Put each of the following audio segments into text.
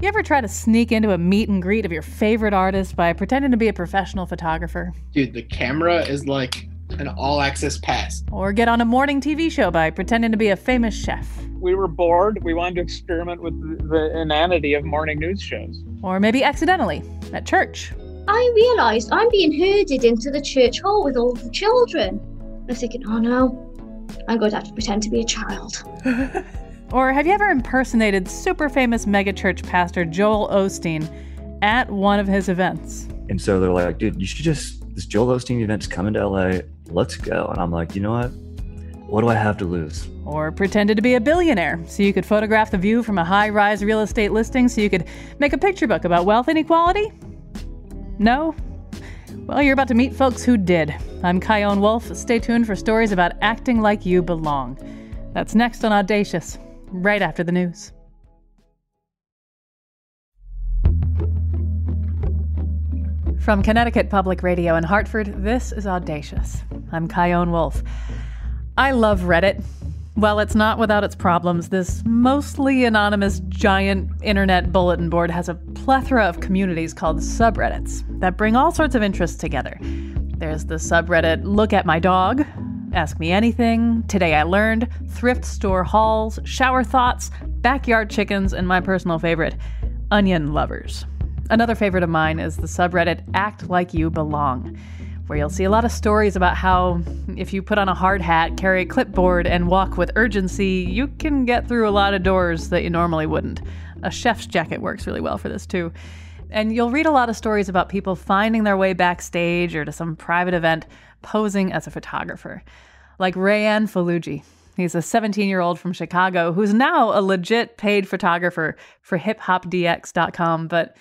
You ever try to sneak into a meet and greet of your favorite artist by pretending to be a professional photographer? Dude, the camera is like an all access pass. Or get on a morning TV show by pretending to be a famous chef? We were bored. We wanted to experiment with the inanity of morning news shows. Or maybe accidentally at church. I realised I'm being herded into the church hall with all the children. I'm thinking, oh no, I'm going to have to pretend to be a child. Or have you ever impersonated super famous megachurch pastor Joel Osteen at one of his events? And so they're like, dude, you should just, this Joel Osteen event's coming to LA. Let's go. And I'm like, you know what? What do I have to lose? Or pretended to be a billionaire so you could photograph the view from a high rise real estate listing so you could make a picture book about wealth inequality? No? Well, you're about to meet folks who did. I'm Chion Wolf. Stay tuned for stories about acting like you belong. That's next on Audacious right after the news. From Connecticut Public Radio in Hartford, this is Audacious. I'm Chion Wolf. I love Reddit. Well, it's not without its problems. This mostly anonymous giant internet bulletin board has a plethora of communities called subreddits that bring all sorts of interests together. There's the subreddit Look at My Dog, Ask Me Anything, Today I Learned, Thrift Store Hauls, Shower Thoughts, Backyard Chickens, and my personal favorite, Onion Lovers. Another favorite of mine is the subreddit Act Like You Belong, where you'll see a lot of stories about how if you put on a hard hat, carry a clipboard, and walk with urgency, you can get through a lot of doors that you normally wouldn't. A chef's jacket works really well for this too. And you'll read a lot of stories about people finding their way backstage or to some private event posing as a photographer, like Rayan Faluji. He's a 17 year old from Chicago who's now a legit paid photographer for hiphopdx.com. But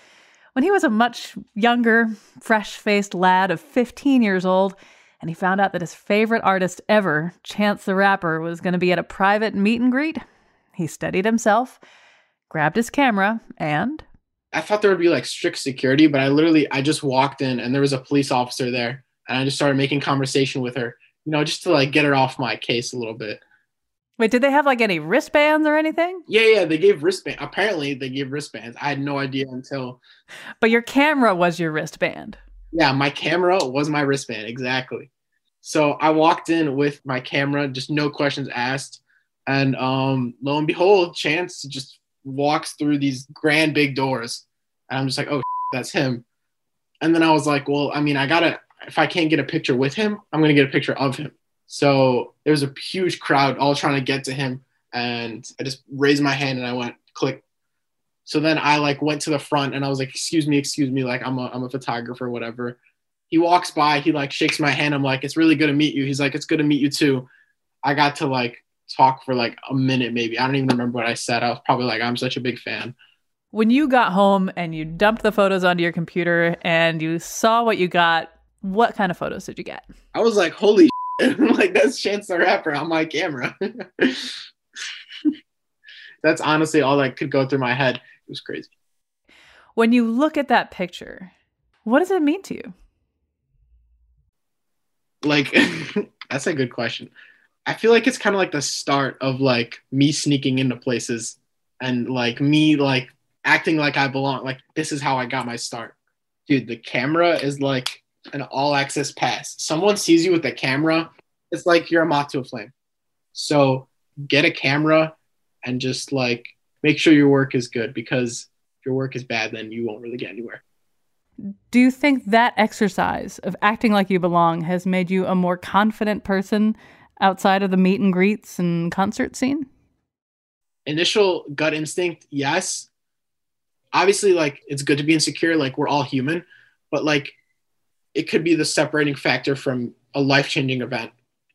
when he was a much younger, fresh faced lad of 15 years old, and he found out that his favorite artist ever, Chance the Rapper, was going to be at a private meet and greet, he steadied himself, grabbed his camera, and. I thought there would be like strict security, but I literally I just walked in and there was a police officer there and I just started making conversation with her, you know, just to like get her off my case a little bit. Wait, did they have like any wristbands or anything? Yeah, yeah, they gave wristband. Apparently, they gave wristbands. I had no idea until. But your camera was your wristband. Yeah, my camera was my wristband exactly. So I walked in with my camera, just no questions asked, and um, lo and behold, Chance just walks through these grand big doors, and I'm just like, oh, that's him. And then I was like, well, I mean, I gotta, if I can't get a picture with him, I'm gonna get a picture of him. So there was a huge crowd all trying to get to him, and I just raised my hand and I went click. So then I like went to the front and I was like, "Excuse me, excuse me, like I'm a I'm a photographer, whatever." He walks by, he like shakes my hand. I'm like, "It's really good to meet you." He's like, "It's good to meet you too." I got to like talk for like a minute maybe. I don't even remember what I said. I was probably like, "I'm such a big fan." When you got home and you dumped the photos onto your computer and you saw what you got, what kind of photos did you get? I was like, holy like that's Chance the Rapper on my camera. that's honestly all that could go through my head. It was crazy. When you look at that picture, what does it mean to you? Like, that's a good question. I feel like it's kind of like the start of like me sneaking into places and like me like acting like I belong. Like, this is how I got my start. Dude, the camera is like an all access pass. Someone sees you with a camera, it's like you're a moth to a flame. So get a camera and just like make sure your work is good because if your work is bad, then you won't really get anywhere. Do you think that exercise of acting like you belong has made you a more confident person outside of the meet and greets and concert scene? Initial gut instinct, yes. Obviously, like it's good to be insecure, like we're all human, but like it could be the separating factor from a life changing event.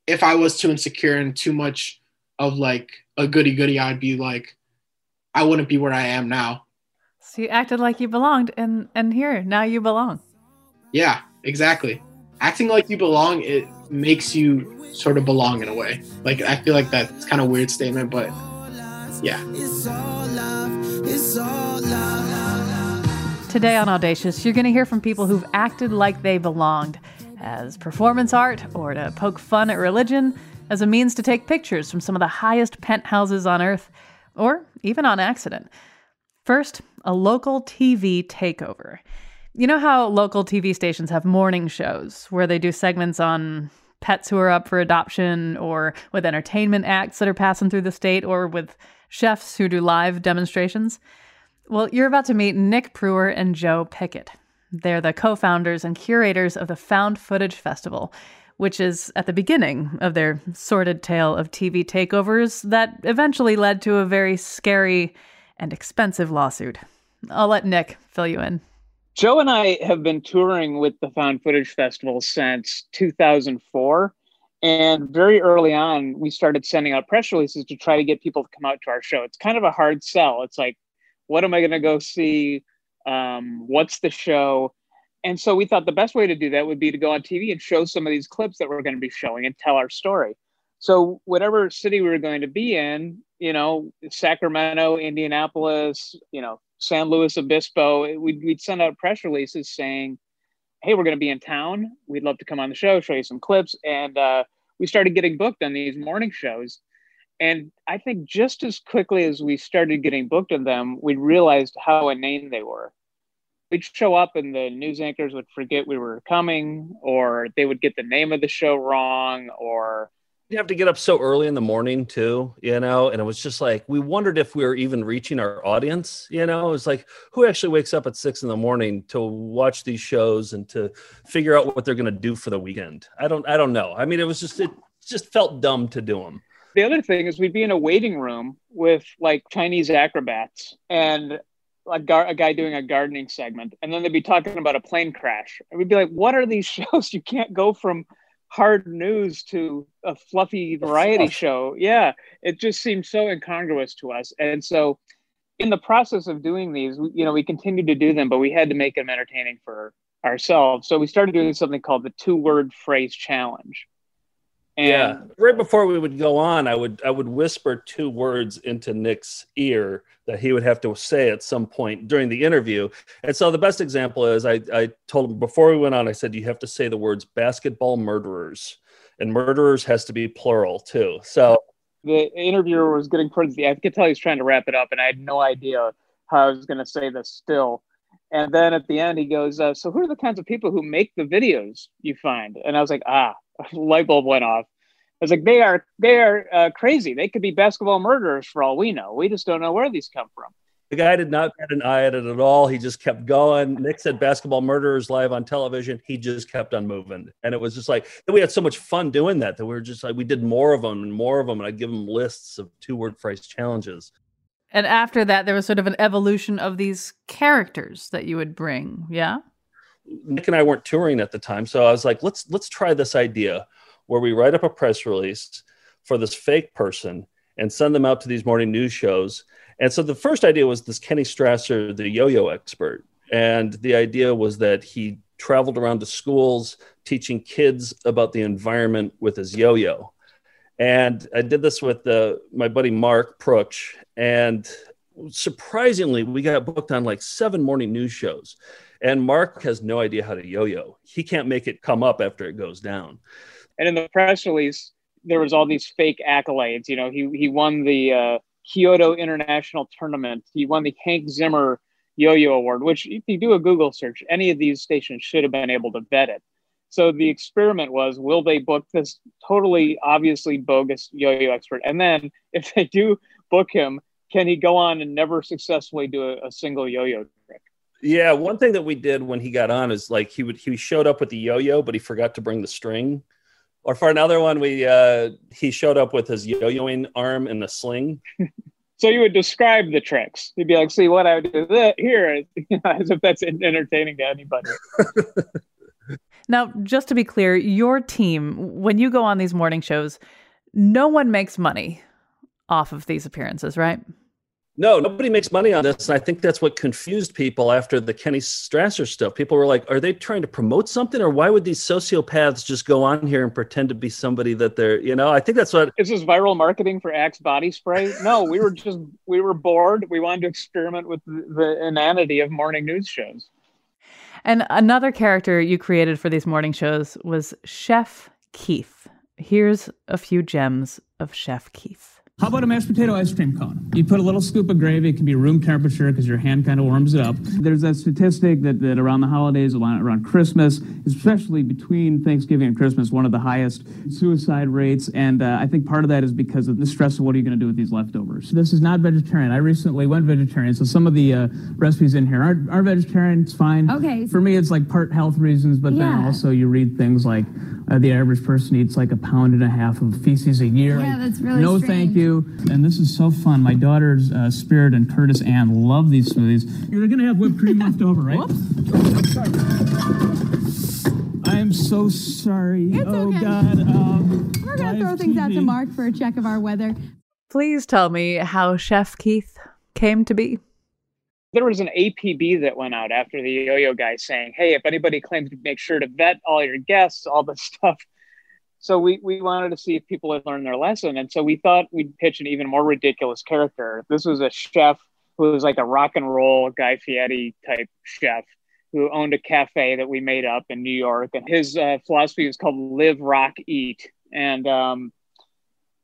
If I was too insecure and too much of like a goody goody, I'd be like, I wouldn't be where I am now. So you acted like you belonged, and and here now you belong. Yeah, exactly. acting like you belong, it makes you sort of belong in a way. Like I feel like that's kind of weird statement, but yeah. Today on Audacious, you're going to hear from people who've acted like they belonged as performance art or to poke fun at religion, as a means to take pictures from some of the highest penthouses on earth, or even on accident. First, a local TV takeover. You know how local TV stations have morning shows where they do segments on pets who are up for adoption, or with entertainment acts that are passing through the state, or with chefs who do live demonstrations? Well, you're about to meet Nick Prueher and Joe Pickett. They're the co founders and curators of the Found Footage Festival, which is at the beginning of their sordid tale of TV takeovers that eventually led to a very scary and expensive lawsuit. I'll let Nick fill you in. Joe and I have been touring with the Found Footage Festival since 2004. And very early on, we started sending out press releases to try to get people to come out to our show. It's kind of a hard sell. It's like, what am I going to go see? Um, what's the show? And so we thought the best way to do that would be to go on TV and show some of these clips that we're going to be showing and tell our story. So whatever city we were going to be in, you know, Sacramento, Indianapolis, you know, San Luis Obispo, we'd, we'd send out press releases saying, hey, we're going to be in town. We'd love to come on the show, show you some clips. And uh, we started getting booked on these morning shows. And I think just as quickly as we started getting booked in them, we realized how inane they were. We'd show up and the news anchors would forget we were coming, or they would get the name of the show wrong, or you have to get up so early in the morning too, you know, and it was just like we wondered if we were even reaching our audience, you know. It was like who actually wakes up at six in the morning to watch these shows and to figure out what they're going to do for the weekend. I don't, I don't know. I mean, it was just it just felt dumb to do them. The other thing is we'd be in a waiting room with like Chinese acrobats and a, gar- a guy doing a gardening segment, and then they'd be talking about a plane crash. And we'd be like, "What are these shows? You can't go from hard news to a fluffy variety show." Yeah, it just seemed so incongruous to us, and so in the process of doing these, you know, we continued to do them, but we had to make them entertaining for ourselves. So we started doing something called the two-word phrase challenge and yeah, right before we would go on, I would I would whisper two words into Nick's ear that he would have to say at some point during the interview. And so the best example is I, I told him before we went on, I said you have to say the words basketball murderers, and murderers has to be plural too. So the interviewer was getting towards the I could tell he was trying to wrap it up, and I had no idea how I was going to say this still. And then at the end, he goes, uh, "So who are the kinds of people who make the videos you find?" And I was like, "Ah, light bulb went off. I was like, they are they are uh, crazy. They could be basketball murderers for all we know. We just don't know where these come from. The guy did not get an eye at it at all. He just kept going. Nick said basketball murderers live on television. He just kept on moving. And it was just like, we had so much fun doing that that we were just like, we did more of them and more of them. And I'd give them lists of two word phrase challenges. And after that, there was sort of an evolution of these characters that you would bring. Yeah. Nick and I weren't touring at the time, so I was like, let's let's try this idea where we write up a press release for this fake person and send them out to these morning news shows. And so the first idea was this Kenny Strasser, the yo-yo expert, and the idea was that he traveled around to schools teaching kids about the environment with his yo-yo. And I did this with my buddy Mark Proksch, and surprisingly, we got booked on like seven morning news shows. And Mark has no idea how to yo-yo. He can't make it come up after it goes down. And in the press release, there was all these fake accolades. You know, he he won the uh, Kyoto International Tournament. He won the Hank Zimmer Yo-Yo Award, which if you do a Google search, any of these stations should have been able to vet it. So the experiment was, will they book this totally obviously bogus yo-yo expert? And then if they do book him, can he go on and never successfully do a, a single yo-yo trick? Yeah, one thing that we did when he got on is like he would he showed up with the yo-yo, but he forgot to bring the string. Or for another one, we uh he showed up with his yo-yoing arm in the sling. so you would describe the tricks. You'd be like, "See what I would do that here," as if that's entertaining to anybody. now, just to be clear, your team, when you go on these morning shows, no one makes money off of these appearances, right? No, nobody makes money on this. And I think that's what confused people after the Kenny Strasser stuff. People were like, are they trying to promote something or why would these sociopaths just go on here and pretend to be somebody that they're, you know, I think that's what. Is this viral marketing for Axe body spray? No, we were just, we were bored. We wanted to experiment with the, the inanity of morning news shows. And another character you created for these morning shows was Chef Keith. Here's a few gems of Chef Keith. How about a mashed potato ice cream cone? You put a little scoop of gravy. It can be room temperature because your hand kind of warms it up. There's that statistic that, that around the holidays, around Christmas, especially between Thanksgiving and Christmas, one of the highest suicide rates. And uh, I think part of that is because of the stress of what are you going to do with these leftovers. This is not vegetarian. I recently went vegetarian, so some of the uh, recipes in here aren't, aren't vegetarian. It's fine. Okay. For me, it's like part health reasons, but Yeah. then also you read things like uh, the average person eats like a pound and a half of feces a year. Yeah, that's really No, strange. thank you. And this is so fun. My daughters, uh, Spirit and Curtis Ann, love these smoothies. You're going to have whipped cream left over, right? I am so sorry. It's oh, okay. God. Um, We're going to throw things out to Mark for a check of our weather. Please tell me how Chef Keith came to be. There was an APB that went out after the yo-yo guy saying, "Hey, if anybody claims to make sure to vet all your guests, all this stuff." So we we wanted to see if people had learned their lesson, and so we thought we'd pitch an even more ridiculous character. This was a chef who was like a rock and roll Guy Fieri type chef who owned a cafe that we made up in New York, and his uh, philosophy was called "Live, Rock, Eat," and um,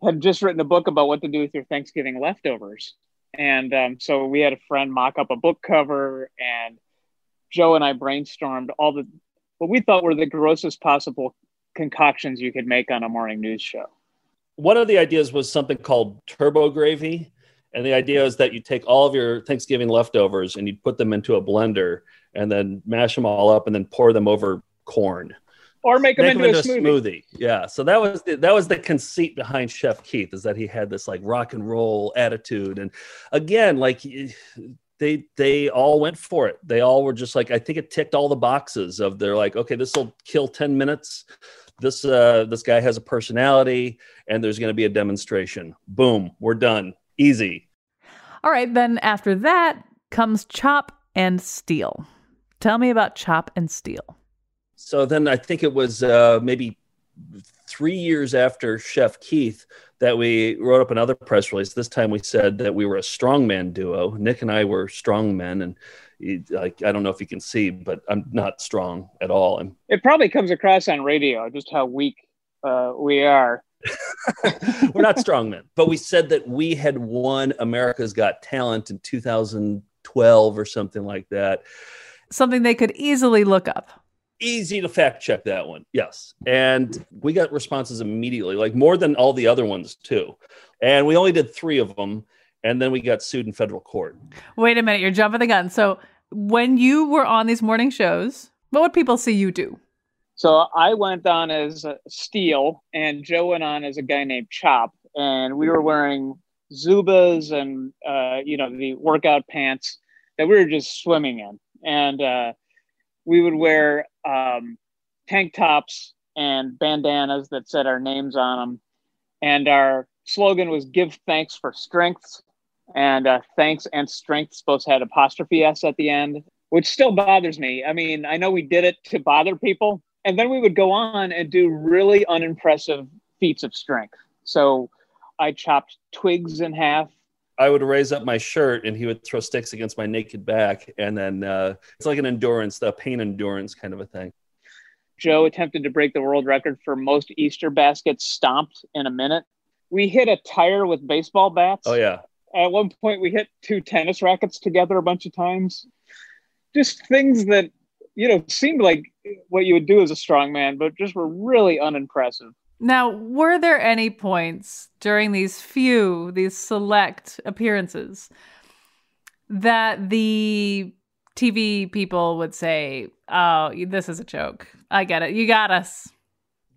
had just written a book about what to do with your Thanksgiving leftovers. And um, so we had a friend mock up a book cover, and Joe and I brainstormed all the what we thought were the grossest possible concoctions you could make on a morning news show. One of the ideas was something called turbo gravy. And the idea is that you take all of your Thanksgiving leftovers and you put them into a blender and then mash them all up and then pour them over corn. Or make them Make into, them a, smoothie. Yeah. So that was the, that was the conceit behind Chef Keith is that he had this like rock and roll attitude. And again, like they they all went for it. They all were just like I think it ticked all the boxes of they're like, okay, this will kill 10 minutes. This uh this guy has a personality and there's going to be a demonstration. Boom, we're done. Easy. All right, then after that comes Chop and Steal. Tell me about Chop and Steal. So then I think it was uh, maybe three years after Chef Keith that we wrote up another press release. This time we said that we were a strongman duo. Nick and I were strongmen, and like I don't know if you can see, but I'm not strong at all. I'm It probably comes across on radio just how weak uh, we are. we're not strongmen, but we said that we had won America's Got Talent in 2012 or something like that. Something they could easily look up. easy to fact check that one. Yes. And we got responses immediately, like more than all the other ones, too. And we only did three of them. And then we got sued in federal court. Wait a minute, you're jumping the gun. So when you were on these morning shows, what would people see you do? So I went on as uh, Steel, and Joe went on as a guy named Chop, and we were wearing Zubaz and uh, you know the workout pants that we were just swimming in, and uh, we would wear um, tank tops and bandanas that said our names on them, and our slogan was "Give thanks for strength," and uh, thanks and strength both had apostrophe s at the end, which still bothers me. I mean, I know we did it to bother people, and then we would go on and do really unimpressive feats of strength. So I chopped twigs in half. I would raise up my shirt and he would throw sticks against my naked back. And then uh, it's like an endurance, the pain endurance kind of a thing. Joe attempted to break the world record for most Easter baskets stomped in a minute. We hit a tire with baseball bats. Oh, yeah. At one point, we hit two tennis rackets together a bunch of times. Just things that, you know, seemed like what you would do as a strong man, but just were really unimpressive. Now, were there any points during these few, these select appearances that the TV people would say, Oh, this is a joke. I get it. You got us.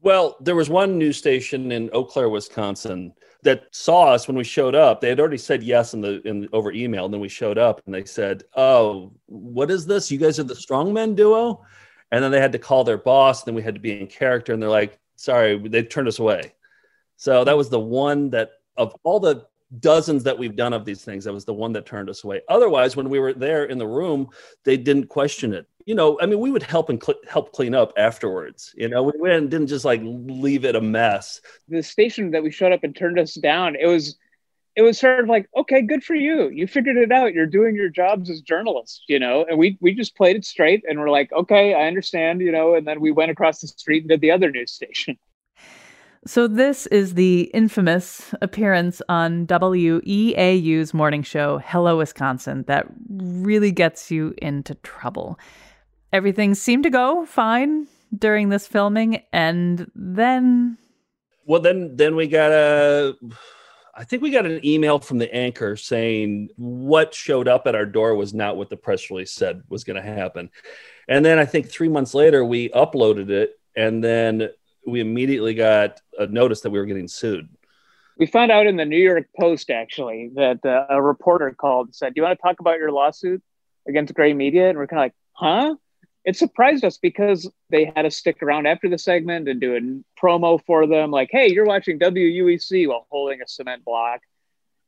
Well, there was one news station in Eau Claire, Wisconsin that saw us when we showed up. They had already said yes in the in over email, and then we showed up and they said, "Oh, what is this? You guys are the strongmen duo?" And then they had to call their boss. And then we had to be in character, and they're like, "Sorry," they turned us away. So that was the one that of all the dozens that we've done of these things, that was the one that turned us away. Otherwise, when we were there in the room, they didn't question it. You know, I mean, we would help and cl- help clean up afterwards. You know, we went and didn't just like leave it a mess. The station that we showed up and turned us down, it was it was sort of like, okay, good for you. You figured it out. You're doing your jobs as journalists, you know. And we we just played it straight and we're like, okay, I understand, you know. And then we went across the street and did the other news station. So, this is the infamous appearance on WEAU's morning show, Hello Wisconsin, that really gets you into trouble. Everything seemed to go fine during this filming, and then. Well, then, then we got a. I think we got an email from the anchor saying what showed up at our door was not what the press release said was going to happen. And then I think three months later, we uploaded it, and then we immediately got a notice that we were getting sued. We found out in the New York Post actually that uh, a reporter called and said, "Do you want to talk about your lawsuit against Gray Media?" And we're kind of like, "Huh?" It surprised us because they had to stick around after the segment and do a promo for them, like, "Hey, you're watching WUEC while holding a cement block."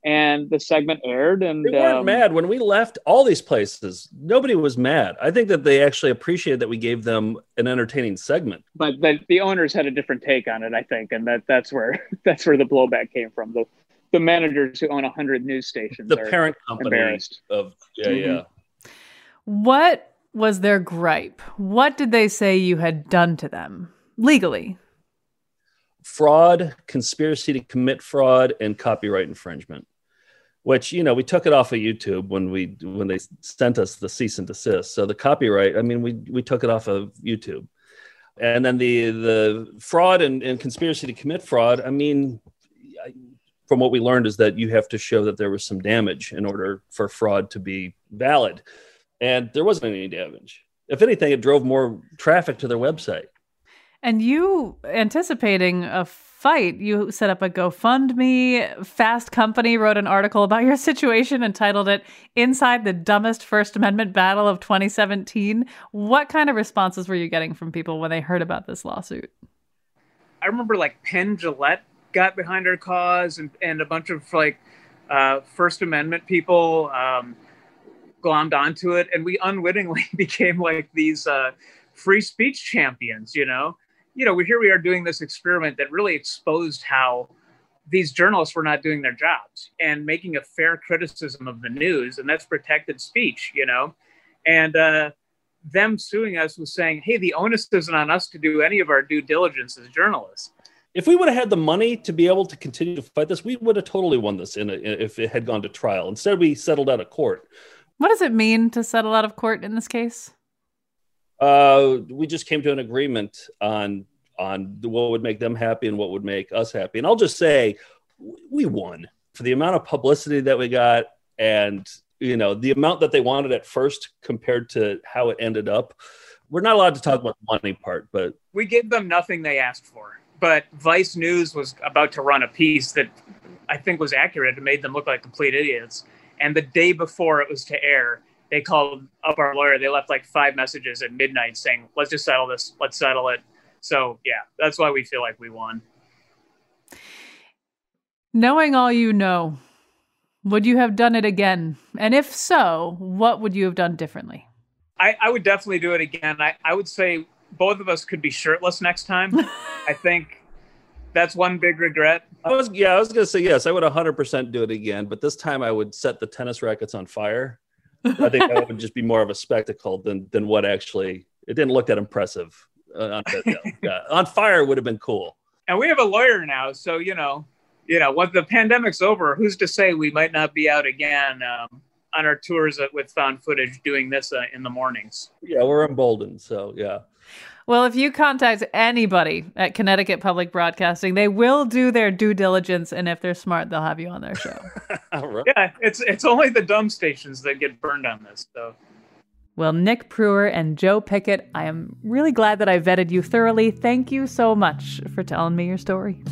and the segment aired and they weren't um, mad when we left all these places. Nobody was mad. I think that they actually appreciated that we gave them an entertaining segment. But the, the owners had a different take on it i think and that that's where that's where the blowback came from. The the managers who own 100 news stations the parent company of yeah mm-hmm. yeah. What was their gripe what did they say you had done to them legally fraud conspiracy to commit fraud and copyright infringement which you know we took it off of YouTube when we when they sent us the cease and desist. So the copyright, I mean, we we took it off of YouTube, and then the the fraud and, and conspiracy to commit fraud. I mean, I, from what we learned is that you have to show that there was some damage in order for fraud to be valid, and there wasn't any damage. If anything, it drove more traffic to their website. And you anticipating a fight, you set up a GoFundMe. Fast Company wrote an article about your situation and titled it Inside the Dumbest First Amendment Battle of 2017. What kind of responses were you getting from people when they heard about this lawsuit? I remember like Penn Jillette got behind our cause and, and a bunch of like uh, First Amendment people um, glommed onto it. And we unwittingly became like these uh, free speech champions, you know? you know, here we are doing this experiment that really exposed how these journalists were not doing their jobs and making a fair criticism of the news, and that's protected speech, you know. And uh, them suing us was saying, hey, the onus isn't on us to do any of our due diligence as journalists. If we would have had the money to be able to continue to fight this, we would have totally won this in a, if it had gone to trial. Instead, we settled out of court. What does it mean to settle out of court in this case? Uh, we just came to an agreement on on what would make them happy and what would make us happy. And I'll just say, we won for the amount of publicity that we got, and you know the amount that they wanted at first compared to how it ended up. We're not allowed to talk about the money part, but we gave them nothing they asked for. But Vice News was about to run a piece that I think was accurate. and made them look like complete idiots. And the day before it was to air, they called up our lawyer. They left like five messages at midnight saying, "Let's just settle this. Let's settle it." So yeah, that's why we feel like we won. Knowing all you know, would you have done it again? And if so, what would you have done differently? I, I would definitely do it again. I, I would say both of us could be shirtless next time. I think that's one big regret. I was yeah, I was gonna say yes, I would 100 percent do it again, but this time I would set the tennis rackets on fire. I think that would just be more of a spectacle than than what actually it didn't look that impressive. Uh, on, yeah, on fire would have been cool. And we have a lawyer now, so you know, you know, when the pandemic's over, who's to say we might not be out again um, on our tours with found footage doing this uh, in the mornings? Yeah, we're emboldened. So yeah. Well, if you contact anybody at Connecticut Public Broadcasting, they will do their due diligence, and if they're smart, they'll have you on their show. right. Yeah, it's it's only the dumb stations that get burned on this. So well, Nick Prueher and Joe Pickett, I am really glad that I vetted you thoroughly. Thank you so much for telling me your story.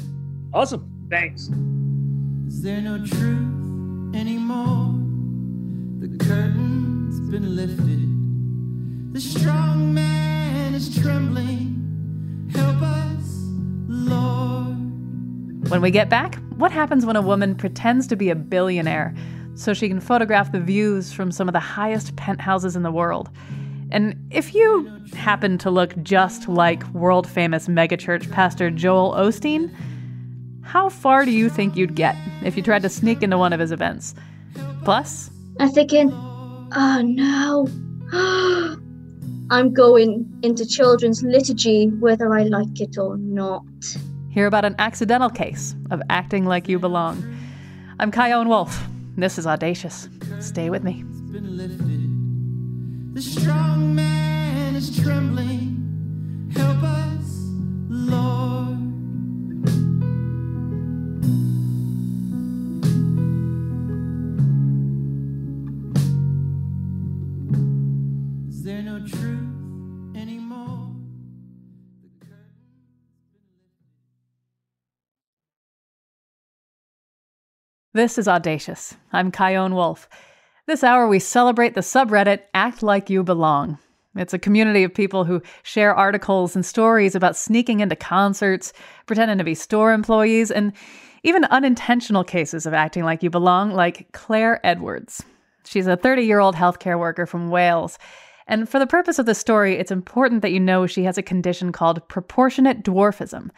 Awesome. Thanks. Is there no truth anymore? The curtain's been lifted. The strong man is trembling. Help us, Lord. When we get back, what happens when a woman pretends to be a billionaire so she can photograph the views from some of the highest penthouses in the world? And if you happen to look just like world famous megachurch pastor Joel Osteen, how far do you think you'd get if you tried to sneak into one of his events? Plus, I'm thinking, oh no, I'm going into children's liturgy whether I like it or not. Hear about an accidental case of acting like you belong. I'm Chion Wolf. This is Audacious. Stay with me. The strong man is trembling. This is Audacious. I'm Chion Wolf. This hour, we celebrate the subreddit Act Like You Belong. It's a community of people who share articles and stories about sneaking into concerts, pretending to be store employees, and even unintentional cases of acting like you belong, like Claire Edwards. She's a 30 year old healthcare worker from Wales. And for the purpose of the story, it's important that you know she has a condition called proportionate dwarfism.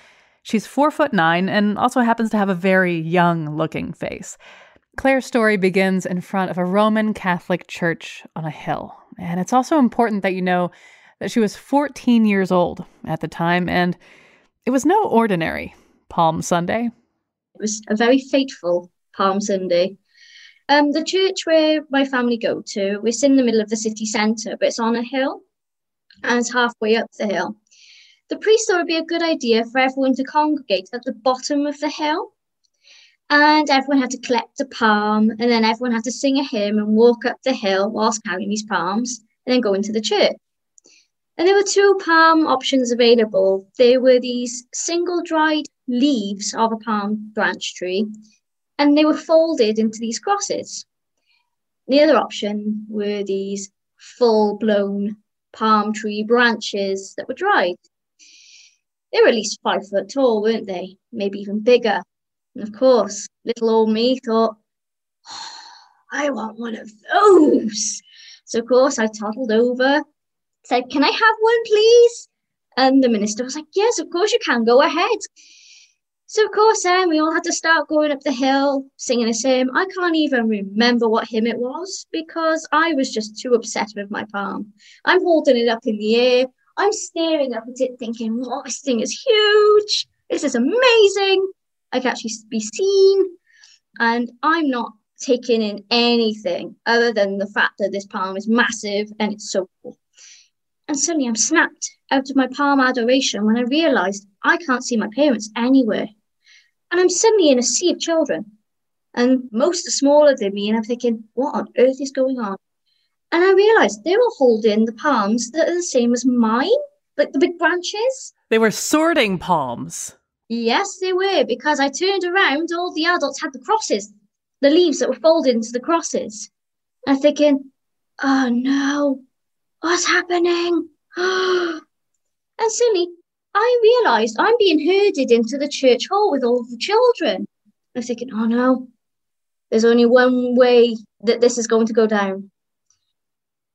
She's four foot nine and also happens to have a very young looking face. Claire's story begins in front of a Roman Catholic church on a hill. And it's also important that you know that she was 14 years old at the time, and it was no ordinary Palm Sunday. It was a very fateful Palm Sunday. Um, the church where my family go to, it's in the middle of the city centre, but it's on a hill and it's halfway up the hill. The priest thought it would be a good idea for everyone to congregate at the bottom of the hill. And everyone had to collect a palm, and then everyone had to sing a hymn and walk up the hill whilst carrying these palms, and then go into the church. And there were two palm options available. There were these single dried leaves of a palm branch tree, and they were folded into these crosses. The other option were these full blown palm tree branches that were dried. They were at least five foot tall, weren't they? Maybe even bigger. And of course, little old me thought, oh, I want one of those. So, of course, I toddled over, said, Can I have one, please? And the minister was like, Yes, of course you can. Go ahead. So, of course, then we all had to start going up the hill, singing a hymn. I can't even remember what hymn it was because I was just too upset with my palm. I'm holding it up in the air. I'm staring up at it thinking, wow, this thing is huge. This is amazing. I can actually be seen. And I'm not taking in anything other than the fact that this palm is massive and it's so cool. And suddenly I'm snapped out of my palm adoration when I realized I can't see my parents anywhere. And I'm suddenly in a sea of children. And most are smaller than me. And I'm thinking, what on earth is going on? And I realized they were holding the palms that are the same as mine, like the big branches. They were sorting palms. Yes, they were, because I turned around, all the adults had the crosses, the leaves that were folded into the crosses. I'm thinking, oh no, what's happening? and suddenly I realized I'm being herded into the church hall with all the children. I'm thinking, oh no, there's only one way that this is going to go down.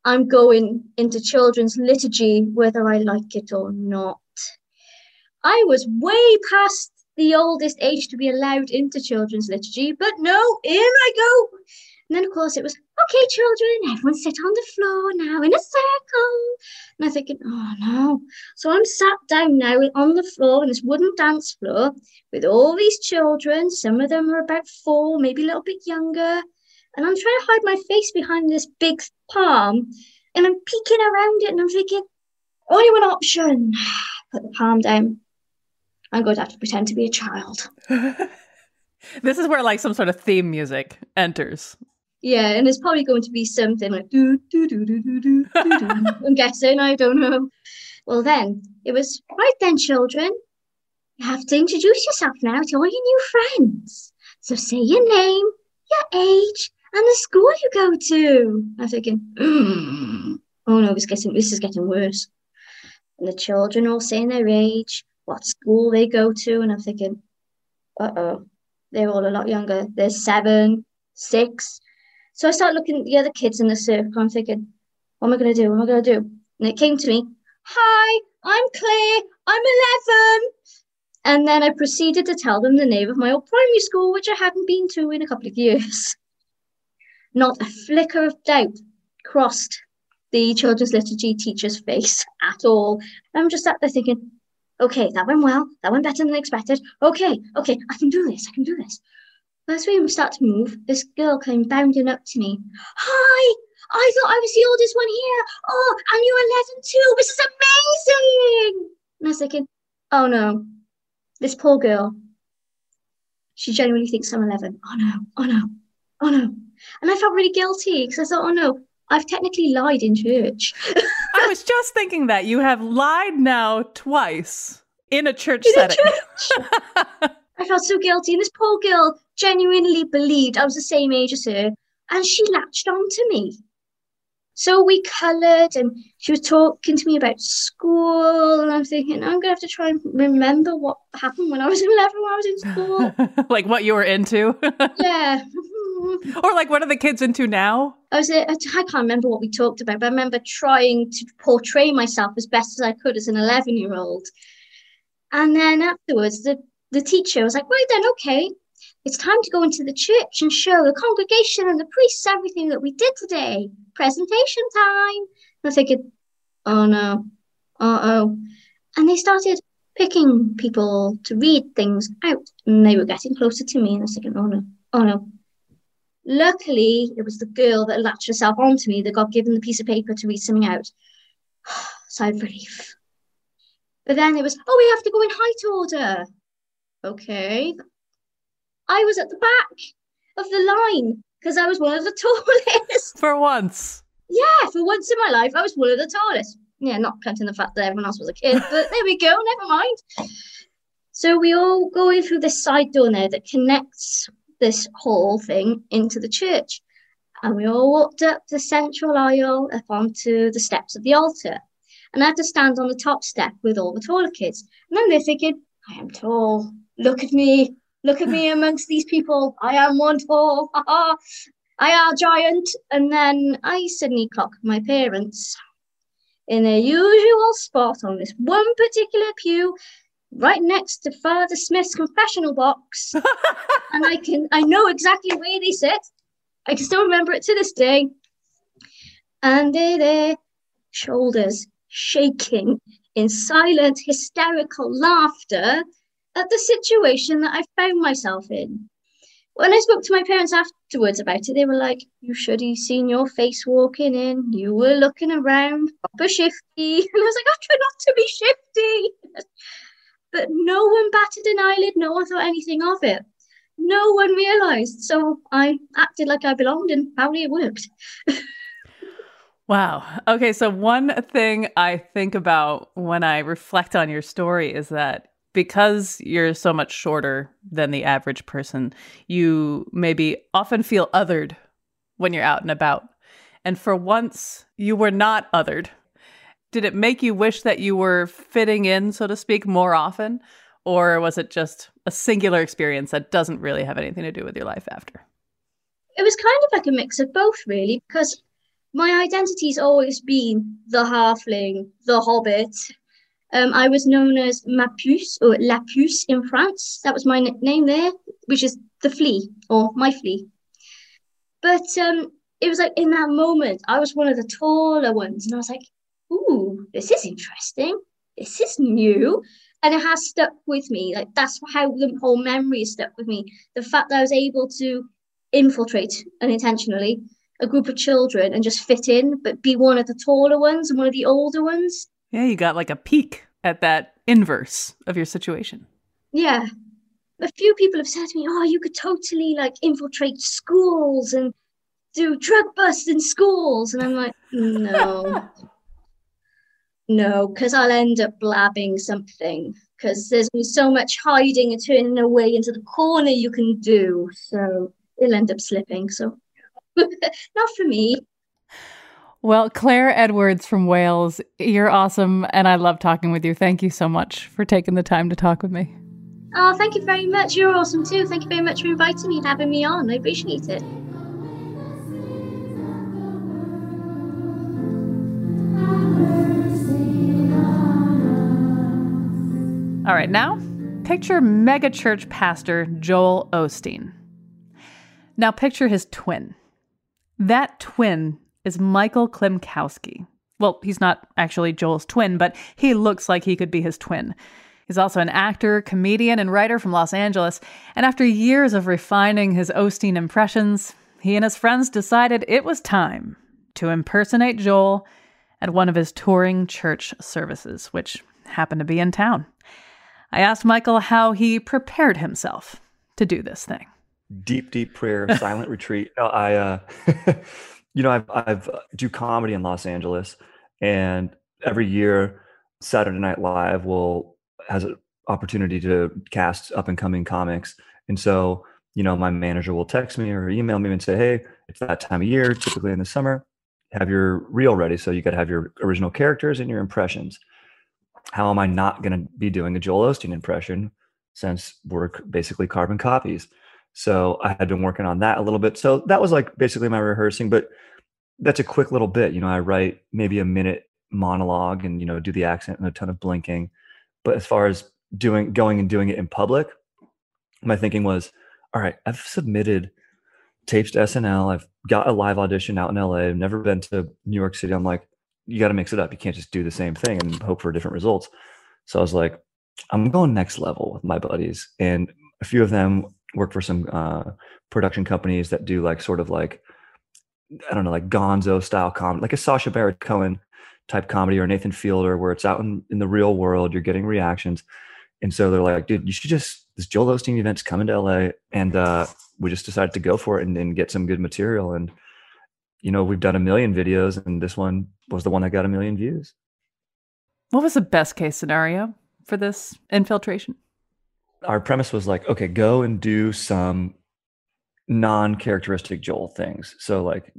I'm going into children's liturgy whether I like it or not. I was way past the oldest age to be allowed into children's liturgy, but no, in I go. And then, of course, it was okay, children, everyone sit on the floor now in a circle. And I'm thinking, oh no. So I'm sat down now on the floor in this wooden dance floor with all these children. Some of them are about four, maybe a little bit younger. And I'm trying to hide my face behind this big palm. And I'm peeking around it and I'm thinking, only one option. Put the palm down. I'm going to have to pretend to be a child. this is where like some sort of theme music enters. Yeah, and it's probably going to be something like do do do do do do. I'm guessing. I don't know. Well, then it was right then, children. You have to introduce yourself now to all your new friends. So say your name, your age, and the school you go to. I'm thinking, mm. oh no, it's getting this is getting worse. And the children all saying their age, what school they go to, and I'm thinking, uh oh, they're all a lot younger. They're seven, six. So I start looking at the other kids in the circle. I'm thinking, what am I going to do? What am I going to do? And it came to me, Hi, I'm Claire. I'm 11. And then I proceeded to tell them the name of my old primary school, which I hadn't been to in a couple of years. Not a flicker of doubt crossed the children's liturgy teacher's face at all. I'm just sat there thinking, okay, that went well. That went better than expected. Okay, okay, I can do this. I can do this. As we start to move, this girl came bounding up to me. Hi, I thought I was the oldest one here. Oh, and you're 11 too. This is amazing. And I was thinking, oh no, this poor girl. She genuinely thinks I'm 11. Oh no, oh no, oh no. And I felt really guilty because I thought, oh no, I've technically lied in church. I was just thinking that you have lied now twice in a church In a setting. I felt so guilty. And this poor girl genuinely believed I was the same age as her. And she latched on to me. So we coloured and she was talking to me about school. And I'm thinking, I'm going to have to try and remember what happened when I was 11 when I was in school. like what you were into, yeah. or like what are the kids into now? I was uh, I can't remember what we talked about, but I remember trying to portray myself as best as I could as an 11 year old. And then afterwards, the, the teacher was like, right then, okay, it's time to go into the church and show the congregation and the priests everything that we did today. Presentation time. And I thinking, oh no, uh oh. And they started picking people to read things out, and they were getting closer to me. And I was thinking, oh no, oh no. Luckily, it was the girl that latched herself onto me that got given the piece of paper to read something out. Sigh of relief. But then it was, oh, we have to go in height order. Okay. I was at the back of the line because I was one of the tallest. For once. Yeah, for once in my life, I was one of the tallest. Yeah, not counting the fact that everyone else was a kid, but there we go, never mind. So we all go in through this side door now that connects this whole thing into the church. And we all walked up the central aisle up onto the steps of the altar. And I had to stand on the top step with all the taller kids. And then they're thinking, I am tall. Look at me. Look at me amongst these people. I am one tall. I am giant. And then I suddenly clock my parents in their usual spot on this one particular pew, right next to Father Smith's confessional box. and I can I know exactly where they sit. I can still remember it to this day. And they're there, shoulders shaking in silent, hysterical laughter at the situation that I found myself in. When I spoke to my parents afterwards about it, they were like, You should have seen your face walking in. You were looking around, proper shifty. And I was like, I try not to be shifty. but no one batted an eyelid, no one thought anything of it. No one realized. So I acted like I belonged, and apparently it worked. Wow. Okay, so one thing I think about when I reflect on your story is that because you're so much shorter than the average person, you maybe often feel othered when you're out and about. And for once, you were not othered. Did it make you wish that you were fitting in, so to speak, more often? Or was it just a singular experience that doesn't really have anything to do with your life after? It was kind of like a mix of both, really, because my identity's always been the halfling, the hobbit. Um, I was known as Ma Puce or La Puce in France. That was my nickname there, which is the flea or my flea. But um, it was like in that moment, I was one of the taller ones, and I was like, "Ooh, this is interesting. This is new." And it has stuck with me. Like that's how the whole memory stuck with me. The fact that I was able to infiltrate unintentionally a group of children and just fit in, but be one of the taller ones and one of the older ones. Yeah, you got like a peek at that inverse of your situation. Yeah. A few people have said to me, Oh, you could totally like infiltrate schools and do drug busts in schools. And I'm like, No. no, because I'll end up blabbing something. Because there's been so much hiding and turning away into the corner you can do. So it'll end up slipping. So not for me. Well, Claire Edwards from Wales, you're awesome. And I love talking with you. Thank you so much for taking the time to talk with me. Oh, thank you very much. You're awesome too. Thank you very much for inviting me and having me on. I appreciate it. All right, now picture megachurch pastor Joel Osteen. Now picture his twin. That twin is Michael Klimkowski. Well, he's not actually Joel's twin, but he looks like he could be his twin. He's also an actor, comedian, and writer from Los Angeles. And after years of refining his Osteen impressions, he and his friends decided it was time to impersonate Joel at one of his touring church services, which happened to be in town. I asked Michael how he prepared himself to do this thing. Deep, deep prayer, silent retreat. I, uh, you know, I've, I've uh, do comedy in Los Angeles, and every year Saturday Night Live will has an opportunity to cast up and coming comics, and so you know, my manager will text me or email me and say, "Hey, it's that time of year, typically in the summer. Have your reel ready, so you got to have your original characters and your impressions." how am I not going to be doing a Joel Osteen impression since we're basically carbon copies? So I had been working on that a little bit. So that was like basically my rehearsing, but that's a quick little bit. You know, I write maybe a minute monologue and, you know, do the accent and a ton of blinking. But as far as doing, going and doing it in public, my thinking was, all right, I've submitted tapes to SNL. I've got a live audition out in LA. I've never been to New York City. I'm like, you got to mix it up. You can't just do the same thing and hope for different results. So I was like, I'm going next level with my buddies, and a few of them work for some uh, production companies that do like sort of like I don't know, like Gonzo style comedy, like a Sacha Baron Cohen type comedy or Nathan Fielder, where it's out in, in the real world, you're getting reactions. And so they're like, dude, you should just this Joel Osteen event's coming to LA, and uh, we just decided to go for it and, and get some good material. And you know, we've done a million videos, and this one was the one that got a million views. What was the best case scenario for this infiltration? Our premise was like, okay, go and do some non-characteristic Joel things. So like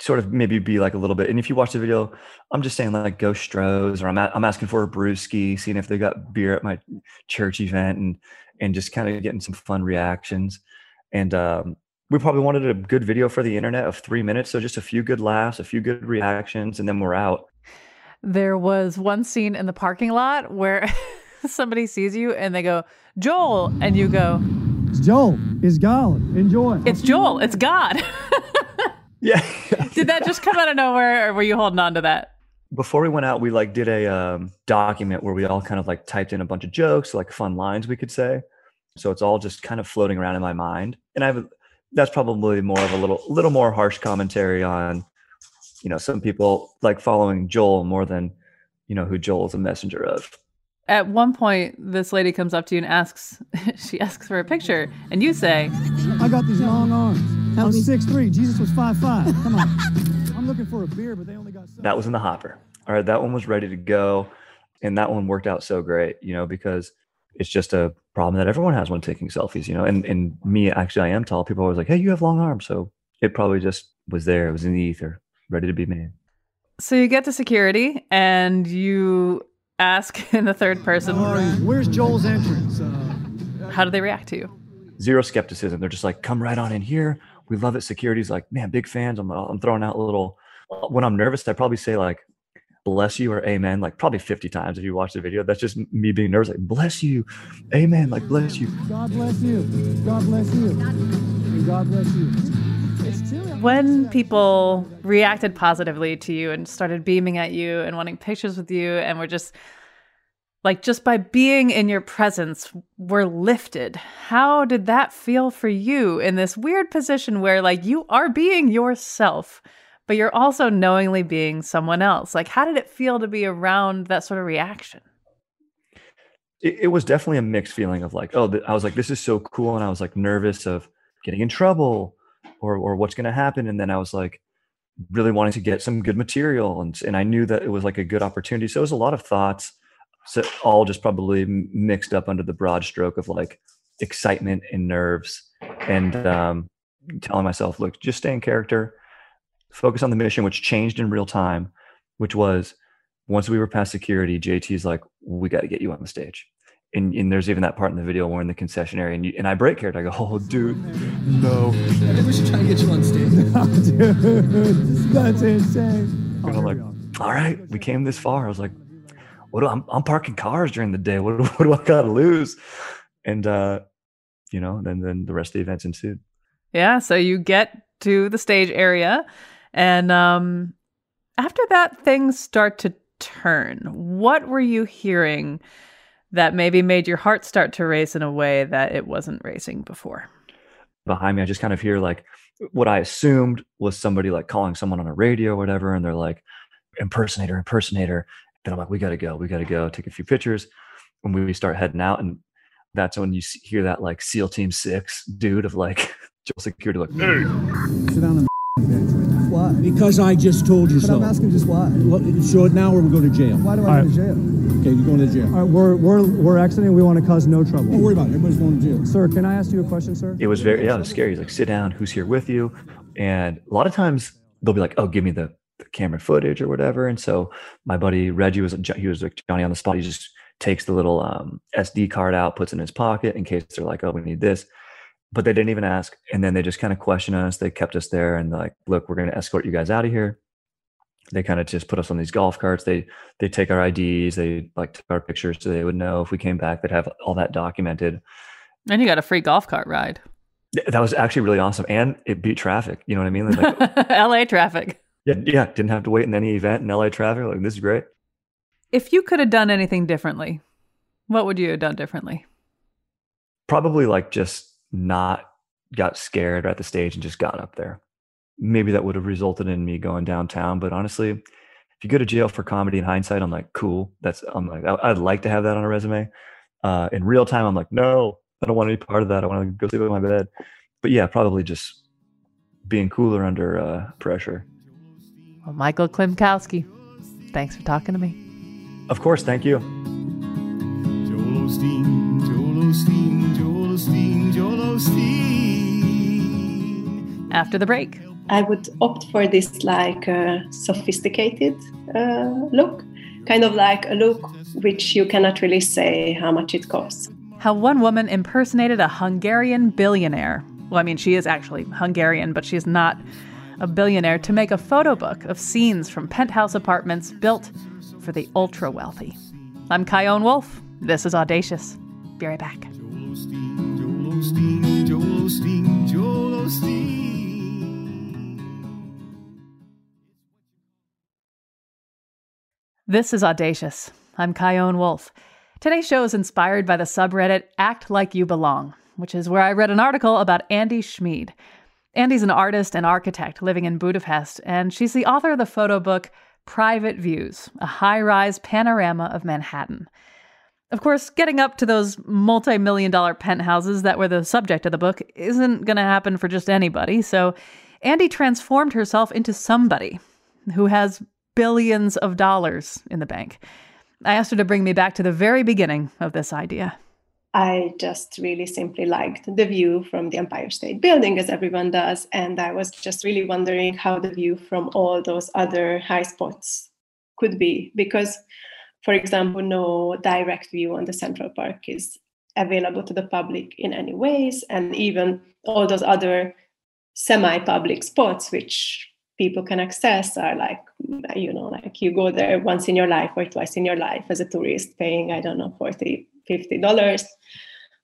sort of maybe be like a little bit. And if you watch the video, I'm just saying like go Strohs or I'm at, I'm asking for a brewski, seeing if they got beer at my church event and and just kind of getting some fun reactions. And um, we probably wanted a good video for the internet of three minutes. So just a few good laughs, a few good reactions, and then we're out. There was one scene in the parking lot where somebody sees you and they go, Joel, and you go, It's Joel. It's God. Enjoy. It's Joel. It's God. yeah. did that just come out of nowhere or were you holding on to that? Before we went out, we like did a um, document where we all kind of like typed in a bunch of jokes, like fun lines we could say. So it's all just kind of floating around in my mind. And I have that's probably more of a little little more harsh commentary on you know some people like following Joel more than you know who Joel is a messenger of. At one point, this lady comes up to you and asks, she asks for a picture, and you say, "I got these long arms. I'm six three. Jesus was five five. Come on, I'm looking for a beer, but they only got." That was in the hopper. All right, that one was ready to go, and that one worked out so great, you know, because it's just a problem that everyone has when taking selfies, you know. And and me, actually, I am tall. People are always like, "Hey, you have long arms," so it probably just was there. It was in the ether, ready to be made. So you get to security and you ask in the third person, "Where's Joel's entrance?" Uh, How do they react to you? Zero skepticism. They're just like, "Come right on in here. We love it." Security's like, "Man, big fans." I'm I'm throwing out a little. When I'm nervous, I probably say like, bless you or amen like probably 50 times if you watch the video that's just me being nervous like bless you amen like bless you god bless you god bless you god bless you when people reacted positively to you and started beaming at you and wanting pictures with you and were just like just by being in your presence were lifted how did that feel for you in this weird position where like you are being yourself but you're also knowingly being someone else. Like, how did it feel to be around that sort of reaction? It, it was definitely a mixed feeling of like, oh, I was like, this is so cool. And I was like nervous of getting in trouble or, or what's going to happen. And then I was like, really wanting to get some good material. And, and I knew that it was like a good opportunity. So it was a lot of thoughts, so all just probably mixed up under the broad stroke of like excitement and nerves and um, telling myself, look, just stay in character focus on the mission, which changed in real time, which was once we were past security, JT's like, we got to get you on the stage. And, and there's even that part in the video where in the concessionary and, you, and I break character. I go, oh, dude, no. I think we should try and get you on stage. dude, that's insane. And I'm like, all right, we came this far. I was like, what do I'm, I'm parking cars during the day. What, do- what do I got to lose? And, uh, you know, then, then the rest of the events ensued. Yeah, so you get to the stage area, and um, after that, things start to turn. What were you hearing that maybe made your heart start to race in a way that it wasn't racing before? behind me, I just kind of hear like what I assumed was somebody like calling someone on a radio or whatever, and they're like, impersonator, impersonator. Then I'm like, we got to go, we got to go, take a few pictures. And we start heading out, and that's when you hear that like SEAL Team Six dude of like Joel Security, like, hey, Sit down on the bench. Why? Because I just told you But so. I'm asking just why. Well, so now or we're going to jail. Why do All I right. go to jail? Okay, you're going to jail. All right, we're, we're, we're exiting. We want to cause no trouble. Don't worry about it. Everybody's going to jail. Sir, can I ask you a question, sir? it was very, yeah, it was scary. He's like, sit down, who's here with you? And a lot of times they'll be like, oh, give me the, the camera footage or whatever. And so my buddy Reggie was, he was like Johnny on the spot. He just takes the little um, SD card out, puts it in his pocket in case they're like, oh, we need this. But they didn't even ask. And then they just kind of question us. They kept us there and like, look, we're going to escort you guys out of here. They kind of just put us on these golf carts. They they take our IDs. They like took our pictures so they would know if we came back. They'd have all that documented. And you got a free golf cart ride. That was actually really awesome, and it beat traffic. You know what I mean? Like, LA traffic. yeah, yeah, didn't have to wait in any event in LA traffic. Like this is great. If you could have done anything differently, what would you have done differently? Probably like just not got scared at the stage and just got up there. Maybe that would have resulted in me going downtown. But honestly, if you go to jail for comedy in hindsight, I'm like, cool. That's I'm like, I- I'd like to have that on a resume. Uh, in real time, I'm like, no, I don't want any part of that. I want to go sleep in my bed. But yeah, probably just being cooler under uh, pressure. Well, Michael Klimkowski, thanks for talking to me. Of course, thank you. Joel Osteen, Joel Osteen, Joel Osteen, Joel Osteen. After the break. I would opt for this like uh, sophisticated uh, look, kind of like a look which you cannot really say how much it costs. How one woman impersonated a Hungarian billionaire. Well, I mean, she is actually Hungarian, but she's not a billionaire to make a photo book of scenes from penthouse apartments built for the ultra wealthy. I'm Chion Wolf. This is Audacious. Be right back. Joel Osteen, Joel Osteen, Joel Osteen. This is Audacious. I'm Chion Wolf. Today's show is inspired by the subreddit Act Like You Belong, which is where I read an article about Andi Schmied. Andi's an artist and architect living in Budapest, and she's the author of the photo book Private Views, a high rise panorama of Manhattan. Of course, getting up to those multi million dollar penthouses that were the subject of the book isn't going to happen for just anybody, so Andi transformed herself into somebody who has billions of dollars in the bank. I asked her to bring me back to the very beginning of this idea. I just really simply liked the view from the Empire State Building, as everyone does. And I was just really wondering how the view from all those other high spots could be. Because, for example, no direct view on the Central Park is available to the public in any ways. And even all those other semi public spots, which people can access, are like, you know, like you go there once in your life or twice in your life as a tourist, paying, I don't know, 40 $50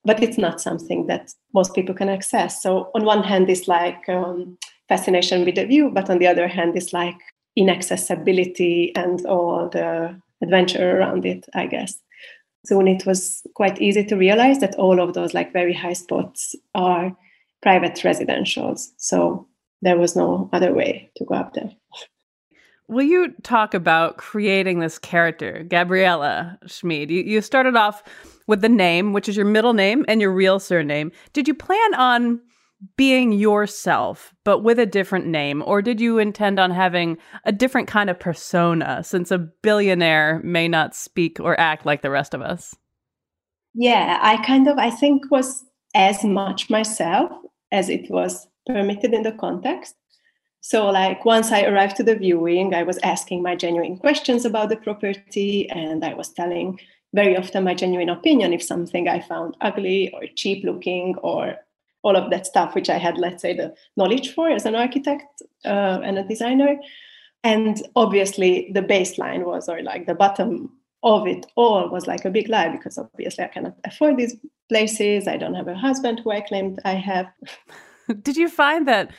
but it's not something that most people can access. So on one hand it's like um, fascination with the view but on the other hand it's like inaccessibility and all the adventure around it i guess. Soon it was quite easy to realize that all of those like very high spots are private residentials. So there was no other way to go up there Will you talk about creating this character, Gabriella Schmied? You, you started off with the name, which is your middle name and your real surname. Did you plan on being yourself, but with a different name? Or did you intend on having a different kind of persona since a billionaire may not speak or act like the rest of us? yeah i kind of i think was as much myself as it was permitted in the context so like once i arrived to the viewing i was asking my genuine questions about the property and i was telling very often my genuine opinion if something I found ugly or cheap looking or all of that stuff, which I had, let's say, the knowledge for as an architect uh, and a designer. And obviously, the baseline was, or like the bottom of it all was like a big lie because obviously I cannot afford these places. I don't have a husband who I claimed I have. Did you find that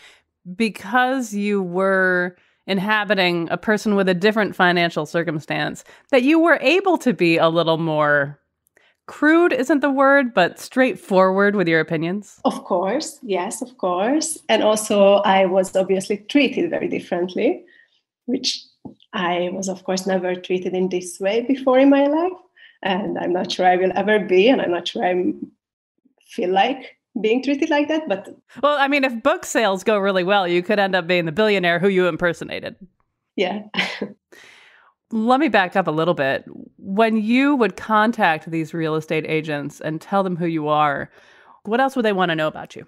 because you were inhabiting a person with a different financial circumstance, that you were able to be a little more crude isn't the word, but straightforward with your opinions? Of course, yes, of course. And also, I was obviously treated very differently, which I was, of course, never treated in this way before in my life. And I'm not sure I will ever be, and I'm not sure I feel like being treated like that. But well, I mean, if book sales go really well, you could end up being the billionaire who you impersonated. Yeah. Let me back up a little bit. When you would contact these real estate agents and tell them who you are, what else would they want to know about you?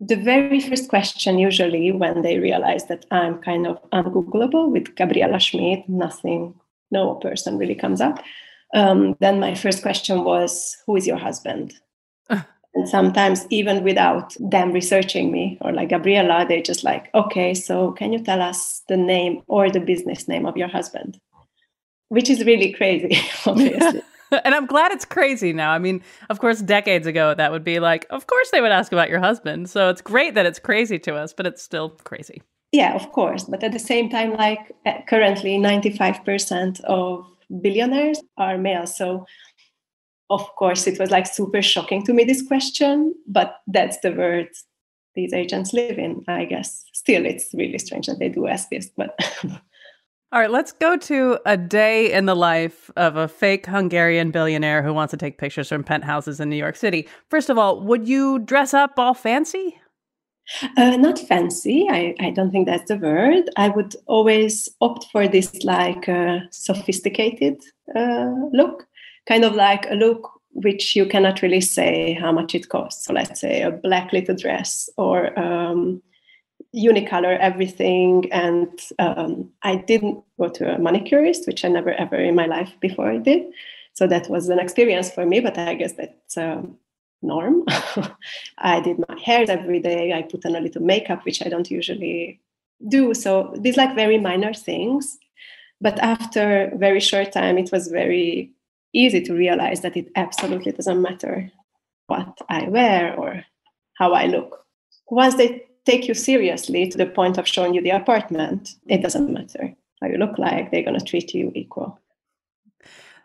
The very first question, usually, when they realize that I'm kind of ungoogleable with Gabriella Schmied, nothing, no person really comes up. Um, then my first question was, Who is your husband? And sometimes even without them researching me or like gabriella they just like okay so can you tell us the name or the business name of your husband? Which is really crazy obviously. And i'm glad it's crazy now. I mean of course decades ago that would be like of course they would ask about your husband. So it's great that it's crazy to us but it's still crazy. Yeah of course. But at the same time like uh, currently 95% of billionaires are male. So of course it was like super shocking to me this question but that's the world these agents live in i guess. Still it's really strange that they do ask this but all right let's go to a day in the life of a fake hungarian billionaire who wants to take pictures from penthouses in new york city. First of all would you dress up all fancy? Uh, not fancy. I, I don't think that's the word. I would always opt for this like uh, sophisticated uh, look kind of like a look which you cannot really say how much it costs. So let's say a black little dress or um, unicolor everything. And um, I didn't go to a manicurist, which I never ever in my life before did. So that was an experience for me, but I guess that's a norm. I did my hair every day. I put on a little makeup, which I don't usually do. So these like very minor things. But after very short time, it was very easy to realize that it absolutely doesn't matter what I wear or how I look. Once they take you seriously to the point of showing you the apartment, it doesn't matter how you look like, they're going to treat you equal.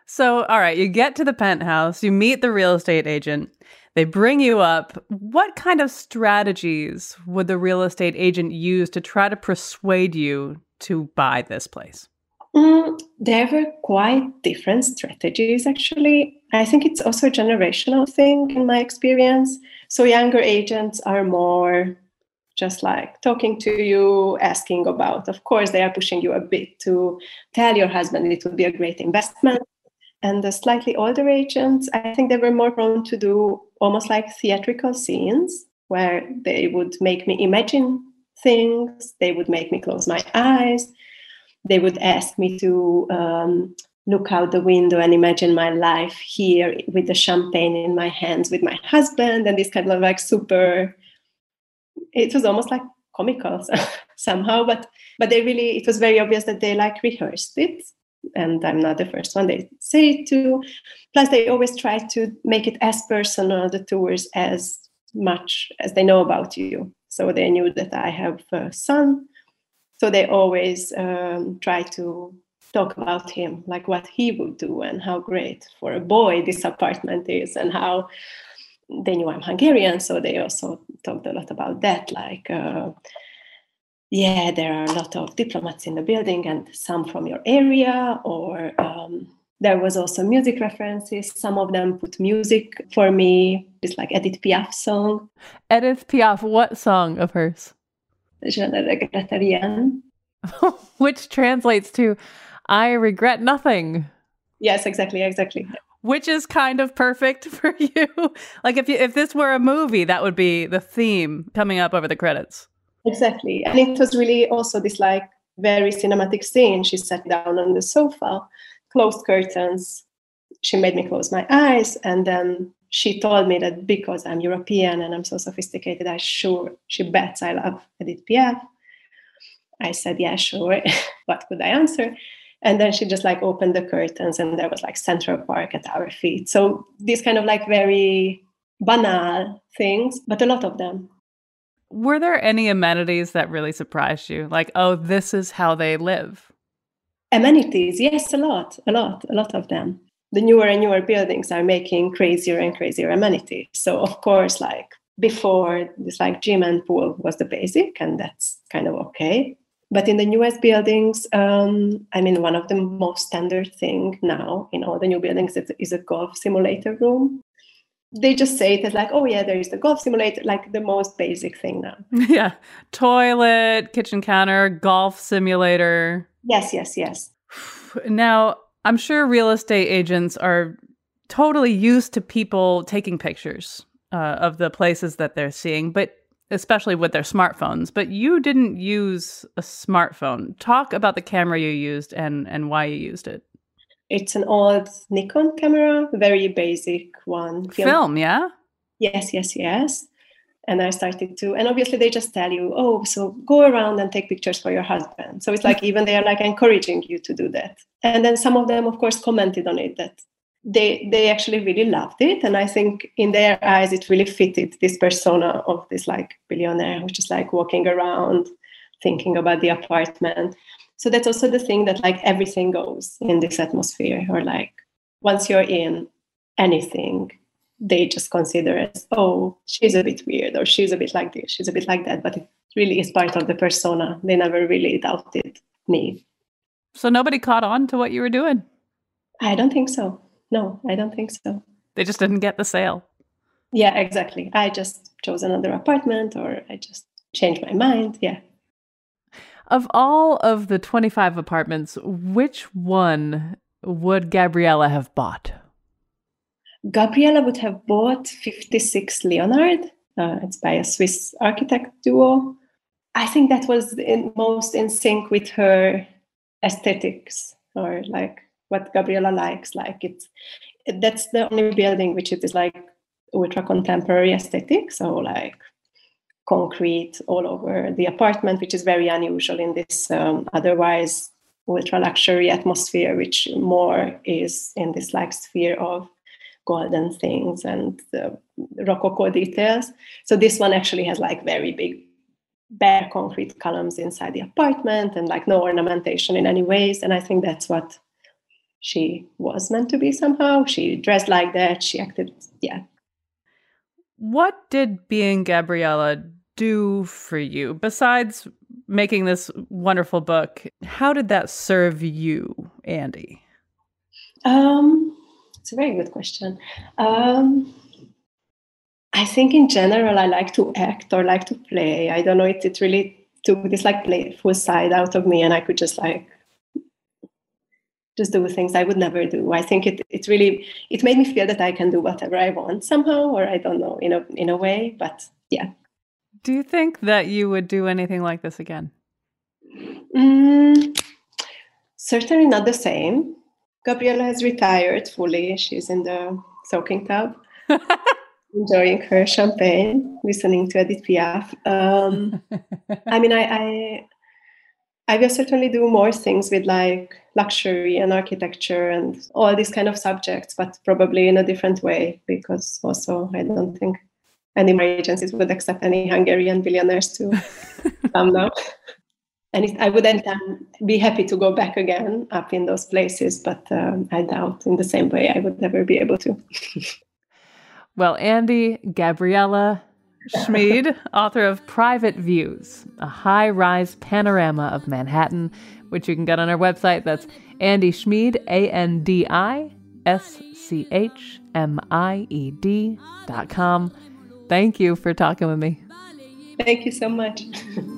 So, all right, you get to the penthouse, you meet the real estate agent, they bring you up. What kind of strategies would the real estate agent use to try to persuade you to buy this place? Mm, there were quite different strategies, actually. I think it's also a generational thing in my experience. So, younger agents are more just like talking to you, asking about, of course, they are pushing you a bit to tell your husband it would be a great investment. And the slightly older agents, I think they were more prone to do almost like theatrical scenes where they would make me imagine things, they would make me close my eyes they would ask me to um, look out the window and imagine my life here with the champagne in my hands with my husband and this kind of like super it was almost like comical somehow but but they really it was very obvious that they like rehearsed it and i'm not the first one they say it to. Plus they always try to make it as personal the tours as much as they know about you. So they knew that i have a son so they always um, try to talk about him like what he would do and how great for a boy this apartment is and how they knew i'm hungarian. So they also talked a lot about that like uh, yeah there are a lot of diplomats in the building and some from your area or um, there was also music references. Some of them put music for me. It's like edith piaf song. Edith piaf what song of hers Which translates to I regret nothing. Yes, exactly, exactly. Which is kind of perfect for you. like if you, if this were a movie, that would be the theme coming up over the credits. Exactly. And it was really also this like very cinematic scene. She sat down on the sofa, closed curtains, she made me close my eyes and then she told me that because I'm European and I'm so sophisticated, I sure she bets I love Edith Piaf. I said, yeah, sure. what could I answer? And then she just like opened the curtains and there was like Central Park at our feet. So these kind of like very banal things, but a lot of them. Were there any amenities that really surprised you? Like, oh, this is how they live? Amenities, yes, a lot, a lot, a lot of them. The newer and newer buildings are making crazier and crazier amenities. So, of course, like before, this like gym and pool was the basic, and that's kind of okay. But in the newest buildings, um, I mean, one of the most standard thing now in all the new buildings is, is a golf simulator room they just say it as like, oh yeah, there is the golf simulator, like the most basic thing now. Yeah. Toilet, kitchen counter, golf simulator. Yes, yes, yes. Now, I'm sure real estate agents are totally used to people taking pictures uh, of the places that they're seeing, but especially with their smartphones. But you didn't use a smartphone. Talk about the camera you used and and why you used it. It's an old Nikon camera, very basic one. Film, Film yeah? Yes, yes, yes. And I started to, and obviously they just tell you, oh, so go around and take pictures for your husband. So it's like even they are like encouraging you to do that. And then some of them, of course, commented on it that they they actually really loved it. And I think in their eyes it really fitted this persona of this like billionaire who's just like walking around, thinking about the apartment so that's also the thing that like everything goes in this atmosphere or like once you're in anything they just consider as oh she's a bit weird or she's a bit like this she's a bit like that but it really is part of the persona. They never really doubted me. So nobody caught on to what you were doing? I don't think so. No i don't think so. They just didn't get the sale? Yeah exactly. I just chose another apartment or i just changed my mind yeah. Of all of the 25 apartments, which one would Gabriella have bought? Gabriella would have bought 56 Leonard. Uh, it's by a Swiss architect duo. I think that was in, most in sync with her aesthetics or like what Gabriella likes. Like it's that's the only building which it is like ultra contemporary aesthetic. So like concrete all over the apartment, which is very unusual in this um, otherwise ultra luxury atmosphere, which more is in this like sphere of golden things and the rococo details. So this one actually has like very big bare concrete columns inside the apartment and like no ornamentation in any ways. And I think that's what she was meant to be somehow. She dressed like that. She acted, yeah. What did being Gabriella do for you besides making this wonderful book? How did that serve you, Andi? Um, it's a very good question. Um, I think in general, I like to act or like to play. I don't know. It it really took this like playful side out of me, and I could just like just do things I would never do. I think it it really it made me feel that I can do whatever I want somehow, or I don't know, in a in a way. But yeah, do you think that you would do anything like this again? Mm, certainly not the same. Gabriella has retired fully. She's in the soaking tub, enjoying her champagne, listening to Edith Piaf. Um, I mean, I, I, I will certainly do more things with like luxury and architecture and all these kind of subjects, but probably in a different way because also I don't think any more agencies would accept any Hungarian billionaires to come now. And it, I would then be happy to go back again up in those places, but um, I doubt in the same way I would never be able to. well, Andi, Gabriella Schmied, author of Private Views, a high rise panorama of Manhattan, which you can get on our website. That's Andi Schmied, A N D I S C H M I E D dot com. Thank you for talking with me. Thank you so much.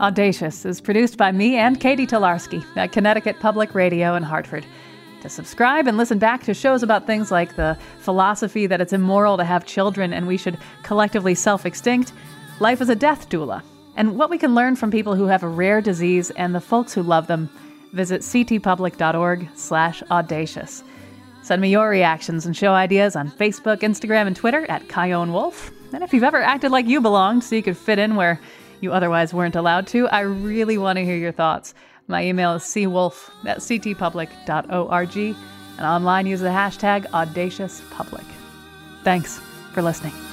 Audacious is produced by me and Katie Tolarski at Connecticut Public Radio in Hartford. to subscribe and listen back to shows about things like the philosophy that it's immoral to have children and we should collectively self extinct, life as a death doula, and what we can learn from people who have a rare disease and the folks who love them, visit ctpublic.org/slash audacious. Send me your reactions and show ideas on Facebook, Instagram, and Twitter at Chion Wolf. And if you've ever acted like you belonged so you could fit in where you otherwise weren't allowed to, I really want to hear your thoughts. My email is cwolf at ctpublic.org, and online use the hashtag audaciouspublic. Thanks for listening.